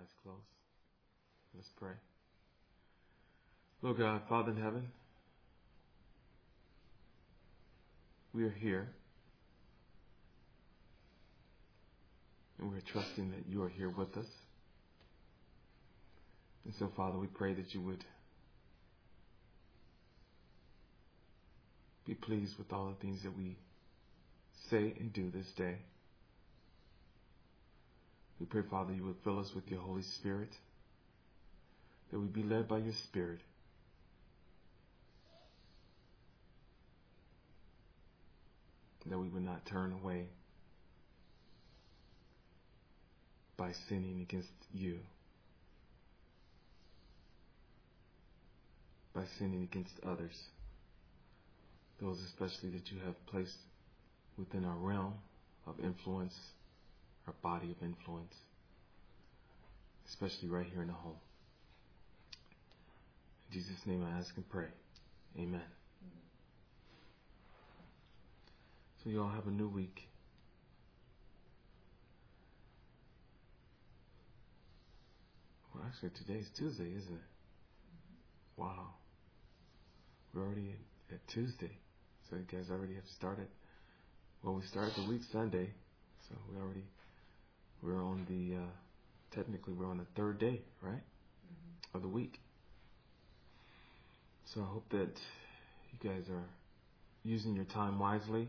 eyes closed. Let's pray. Lord God, Father in heaven, we are here. And we're trusting that you are here with us. And so, Father, we pray that you would be pleased with all the things that we say and do this day. We pray, Father, you would fill us with your Holy Spirit, that we be led by your Spirit. That we would not turn away by sinning against you, by sinning against others, those especially that you have placed within our realm of influence our body of influence, especially right here in the home. In Jesus' name I ask and pray. Amen. So you all have a new week. Well, actually, today's Tuesday, isn't it? Wow. We're already at Tuesday. So you guys already have started. Well, we started the week Sunday, so we already we're on the, uh, technically, we're on the third day, right? Mm-hmm. Of the week. So I hope that you guys are using your time wisely.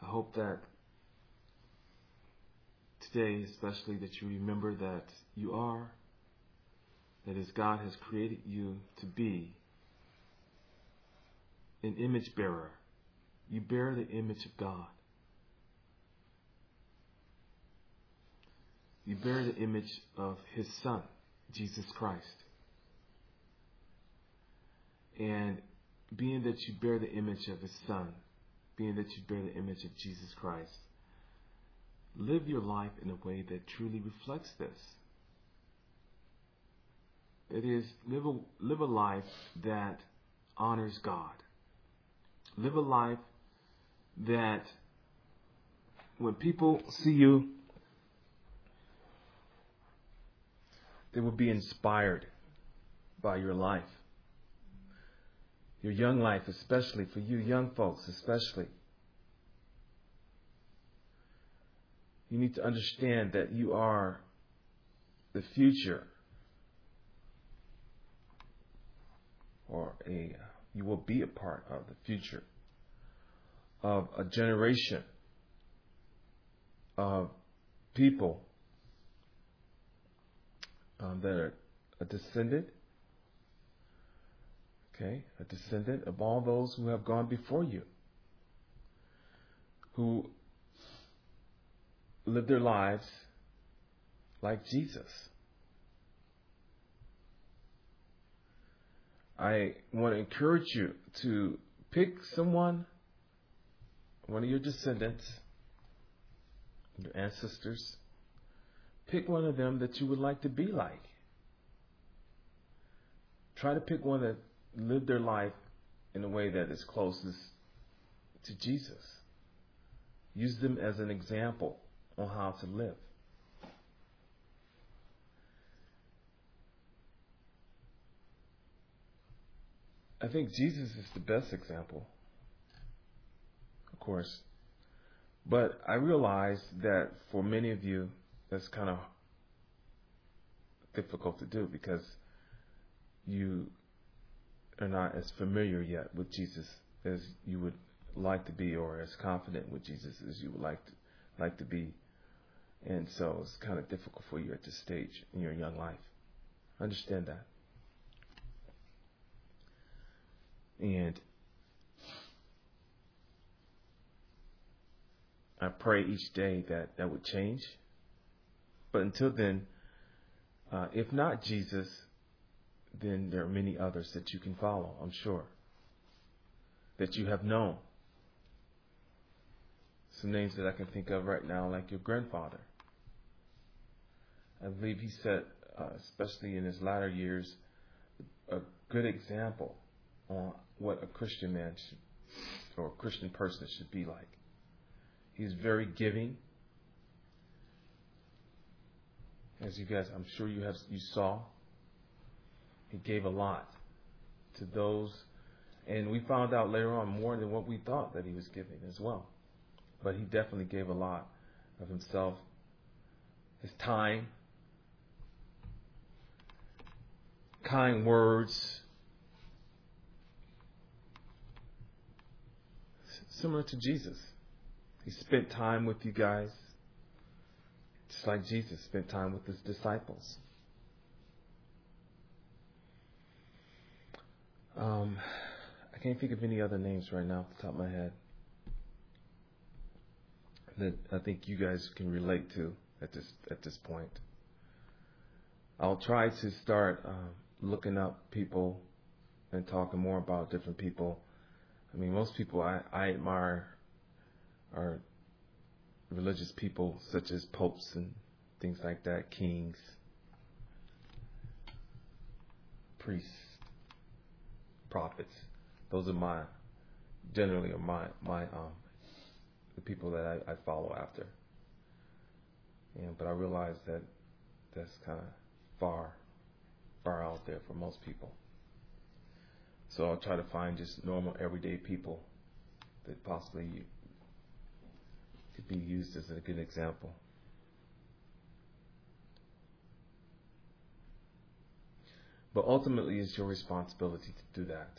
I hope that today, especially, that you remember that you are, that as God has created you to be, an image bearer. You bear the image of God. You bear the image of his son, Jesus Christ. And being that you bear the image of his son, being that you bear the image of Jesus Christ, live your life in a way that truly reflects this. It is live a, live a life that honors God. Live a life that when people see you They will be inspired by your life. Your young life, especially for you young folks, especially. You need to understand that you are the future or a you will be a part of the future of a generation of people um, that are a descendant, okay, a descendant of all those who have gone before you, who lived their lives like Jesus. I want to encourage you to pick someone, one of your descendants, your ancestors, Pick one of them that you would like to be like. Try to pick one that lived their life in a way that is closest to Jesus. Use them as an example on how to live. I think Jesus is the best example, of course. But I realize that for many of you, that's kind of difficult to do because you are not as familiar yet with Jesus as you would like to be, or as confident with Jesus as you would like to like to be, and so it's kind of difficult for you at this stage in your young life. understand that, and I pray each day that that would change but until then, uh, if not Jesus, then there are many others that you can follow, I'm sure, that you have known. Some names that I can think of right now, like your grandfather. I believe he set, uh, especially in his latter years, a good example on what a Christian man should, or a Christian person should be like. He's very giving as you guys, I'm sure you have, you saw, he gave a lot to those, and we found out later on more than what we thought that he was giving as well. But he definitely gave a lot of himself, his time, kind words, similar to Jesus. He spent time with you guys, just like Jesus spent time with his disciples. Um, I can't think of any other names right now off the top of my head that I think you guys can relate to at this at this point. I'll try to start um, looking up people and talking more about different people. I mean, most people I, I admire are religious people such as popes and things like that, kings, priests, prophets. Those are my generally are my my um the people that I, I follow after. And but I realize that that's kind of far far out there for most people. So I'll try to find just normal everyday people that possibly could be used as a good example. But ultimately, it's your responsibility to do that.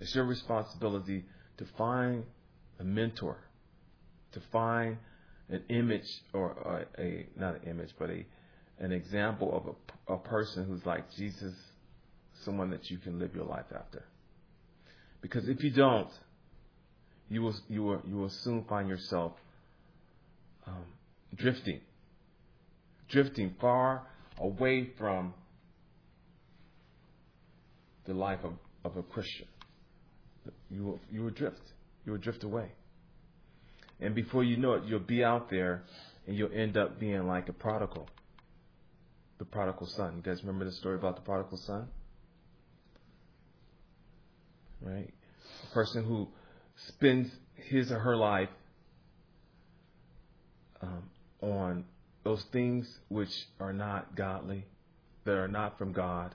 It's your responsibility to find a mentor, to find an image or a, a not an image, but a an example of a, a person who's like Jesus, someone that you can live your life after. Because if you don't, you will you will you will soon find yourself um, drifting, drifting far away from the life of, of a Christian. You will you will drift. You will drift away. And before you know it, you'll be out there and you'll end up being like a prodigal. The prodigal son. You guys remember the story about the prodigal son? Right? A person who spends his or her life um, on those things which are not godly, that are not from God.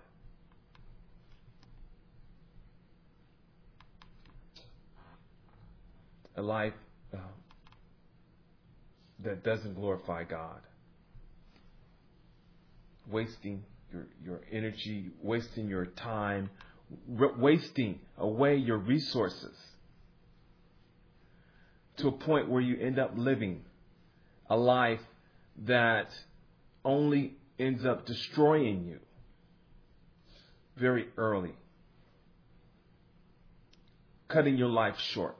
A life uh, that doesn't glorify God. Wasting your, your energy, wasting your time, wasting away your resources to a point where you end up living a life that only ends up destroying you very early, cutting your life short.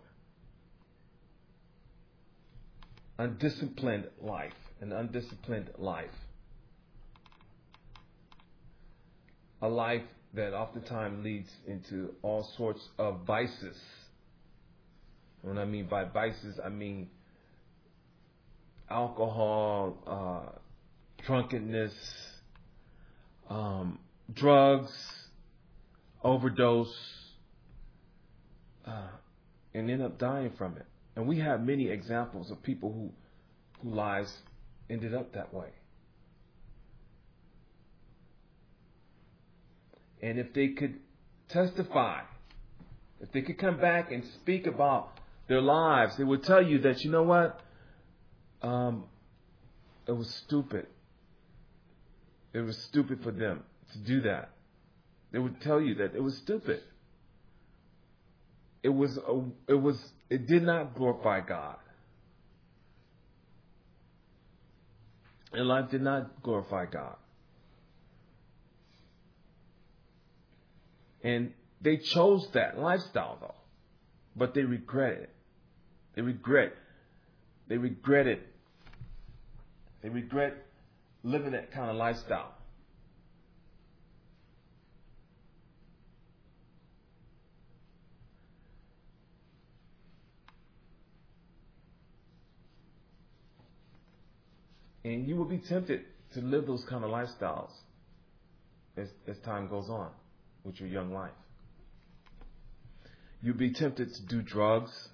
Undisciplined life, an undisciplined life. A life that oftentimes leads into all sorts of vices when I mean by vices, I mean alcohol, uh, drunkenness, um, drugs, overdose, uh, and end up dying from it. And we have many examples of people who, whose lives ended up that way. And if they could testify, if they could come back and speak about their lives, they would tell you that, you know what? Um, it was stupid. It was stupid for them to do that. They would tell you that it was stupid. It was, a, it was, it did not glorify God. And life did not glorify God. And they chose that lifestyle though, but they regret it. They regret. They regret it. They regret living that kind of lifestyle. And you will be tempted to live those kind of lifestyles as, as time goes on with your young life. You'll be tempted to do drugs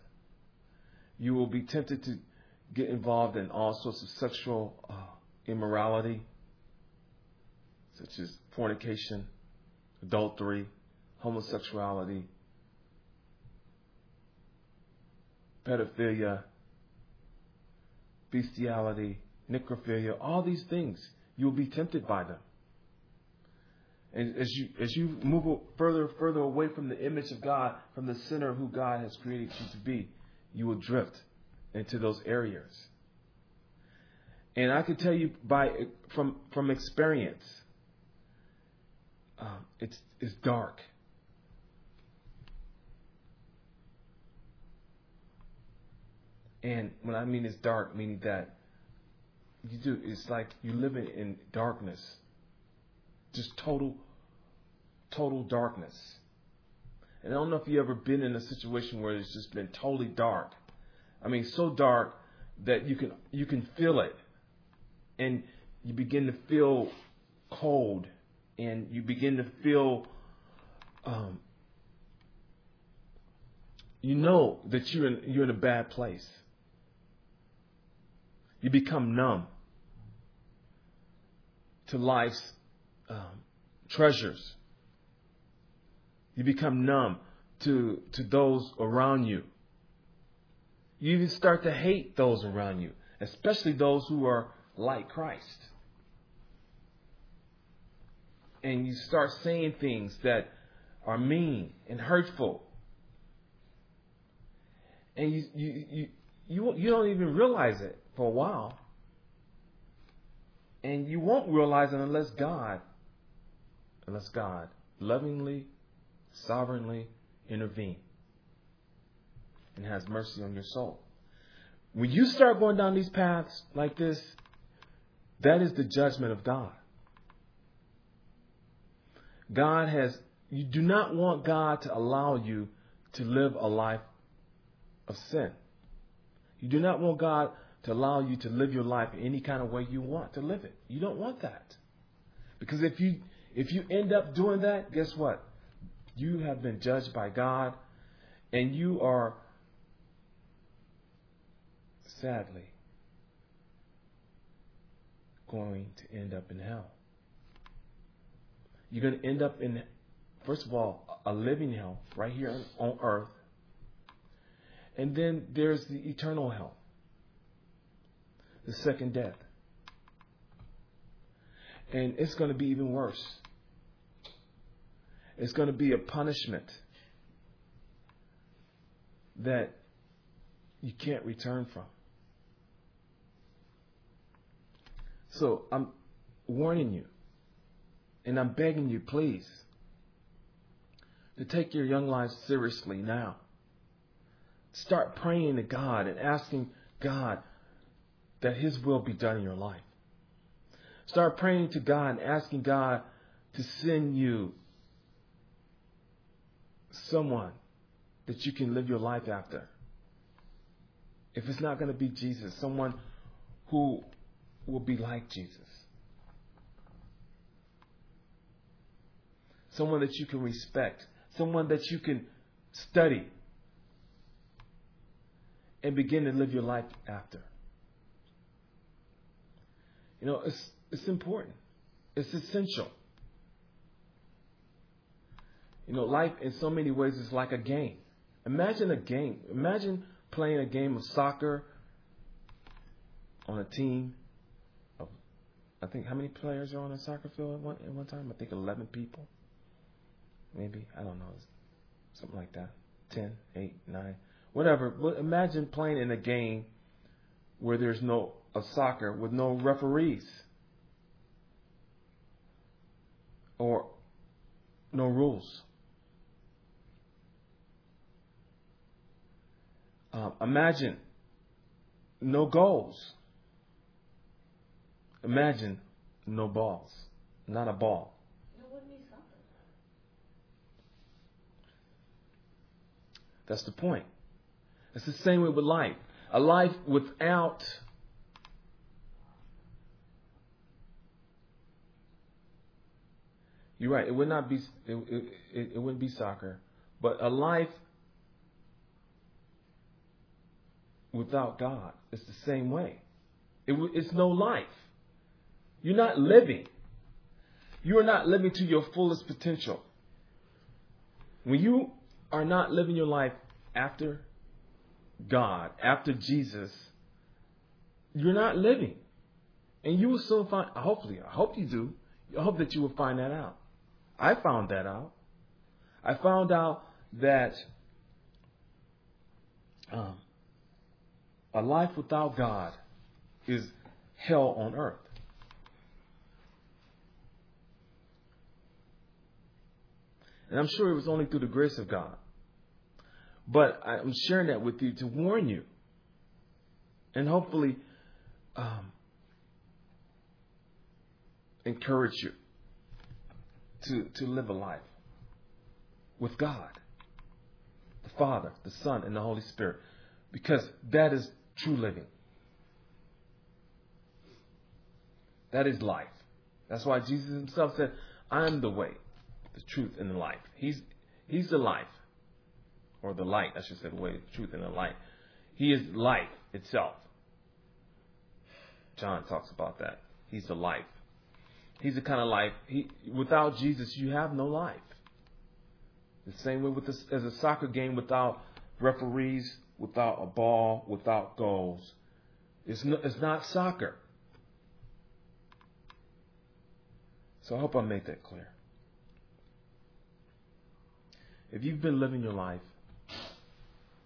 you will be tempted to get involved in all sorts of sexual uh, immorality, such as fornication, adultery, homosexuality, pedophilia, bestiality, necrophilia, all these things, you will be tempted by them. And as you as you move further further away from the image of God, from the of who God has created you to be, you will drift into those areas. And I can tell you by from from experience, um, it's it's dark. And when I mean it's dark, meaning that you do, it's like you live in, in darkness, just total, total darkness. And I don't know if you've ever been in a situation where it's just been totally dark. I mean, so dark that you can you can feel it, and you begin to feel cold, and you begin to feel, um, you know that you're in you're in a bad place. You become numb to life's um, treasures. You become numb to, to those around you. You even start to hate those around you, especially those who are like Christ. And you start saying things that are mean and hurtful. And you, you, you, you, you don't even realize it for a while. And you won't realize it unless God, unless God lovingly, sovereignly intervene and has mercy on your soul. When you start going down these paths like this, that is the judgment of God. God has, you do not want God to allow you to live a life of sin. You do not want God to allow you to live your life any kind of way you want to live it. You don't want that. Because if you if you end up doing that, guess what? You have been judged by God and you are sadly going to end up in hell. You're going to end up in first of all a living hell right here on earth. And then there's the eternal hell the second death. And it's going to be even worse. It's going to be a punishment that you can't return from. So I'm warning you, and I'm begging you, please, to take your young lives seriously now. Start praying to God and asking God that His will be done in your life. Start praying to God and asking God to send you someone that you can live your life after. If it's not going to be Jesus, someone who will be like Jesus. Someone that you can respect. Someone that you can study and begin to live your life after. You know, it's, it's important. It's essential. You know, life in so many ways is like a game. Imagine a game. Imagine playing a game of soccer on a team of, I think, how many players are on a soccer field at one, at one time? I think 11 people. Maybe. I don't know. Something like that. 10, 8, 9, whatever. But imagine playing in a game where there's no of soccer with no referees or no rules. Uh, imagine no goals. Imagine no balls, not a ball. That's the point. It's the same way with life. A life without You're right. It would not be. It, it, it wouldn't be soccer, but a life without God. It's the same way. It, it's no life. You're not living. You are not living to your fullest potential. When you are not living your life after God, after Jesus, you're not living. And you will soon find, hopefully, I hope you do. I hope that you will find that out. I found that out. I found out that um, a life without God is hell on earth. And I'm sure it was only through the grace of God. But I'm sharing that with you to warn you. And hopefully um, encourage you to, to live a life with God, the Father, the Son, and the Holy Spirit. Because that is true living. That is life. That's why Jesus himself said, I am the way, the truth, and the life. He's, he's the life. Or the light, I should say, the way, the truth, and the light. He is life itself. John talks about that. He's the life. He's the kind of life. He, without Jesus, you have no life. The same way with this, as a soccer game without referees, without a ball, without goals. It's, no, it's not soccer. So I hope I made that clear. If you've been living your life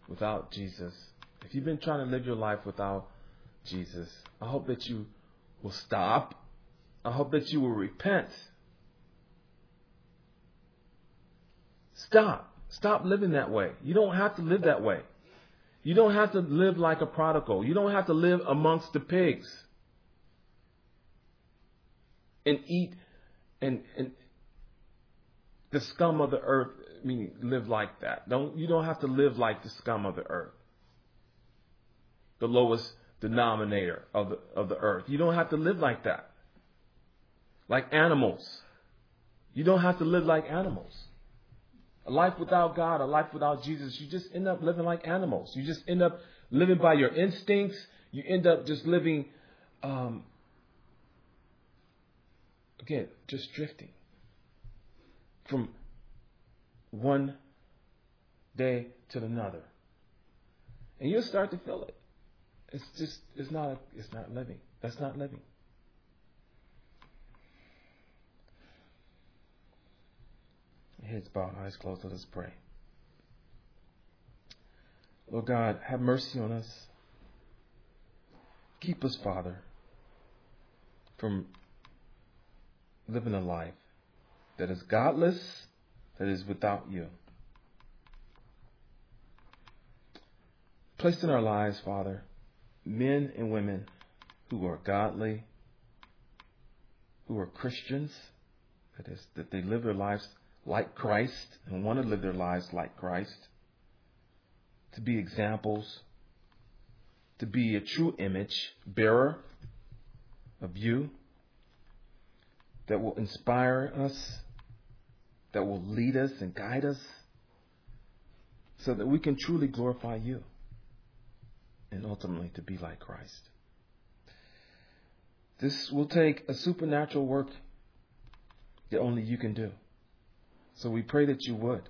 without Jesus, if you've been trying to live your life without Jesus, I hope that you will stop. I hope that you will repent. Stop. Stop living that way. You don't have to live that way. You don't have to live like a prodigal. You don't have to live amongst the pigs and eat and, and the scum of the earth. I mean, live like that. Don't you don't have to live like the scum of the earth, the lowest denominator of the of the earth. You don't have to live like that, like animals. You don't have to live like animals. A life without God, a life without Jesus, you just end up living like animals. You just end up living by your instincts. You end up just living, um, again, just drifting from one day to another. And you'll start to feel it. It's just, it's not, it's not living. That's not living. Heads bowed, eyes closed. Let us pray. Lord God, have mercy on us. Keep us, Father, from living a life that is godless, that is without you. Place in our lives, Father, men and women who are godly, who are Christians, that is, that they live their lives like Christ and want to live their lives like Christ, to be examples, to be a true image bearer of you that will inspire us, that will lead us and guide us, so that we can truly glorify you and ultimately to be like Christ. This will take a supernatural work that only you can do. So we pray that you would.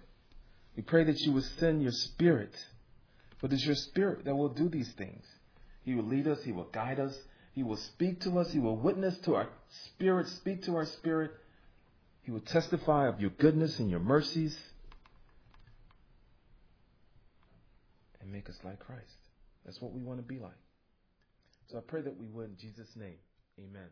We pray that you would send your spirit. But it's your spirit that will do these things. He will lead us, He will guide us, He will speak to us, He will witness to our spirit, speak to our spirit. He will testify of your goodness and your mercies and make us like Christ. That's what we want to be like. So I pray that we would in Jesus' name. Amen.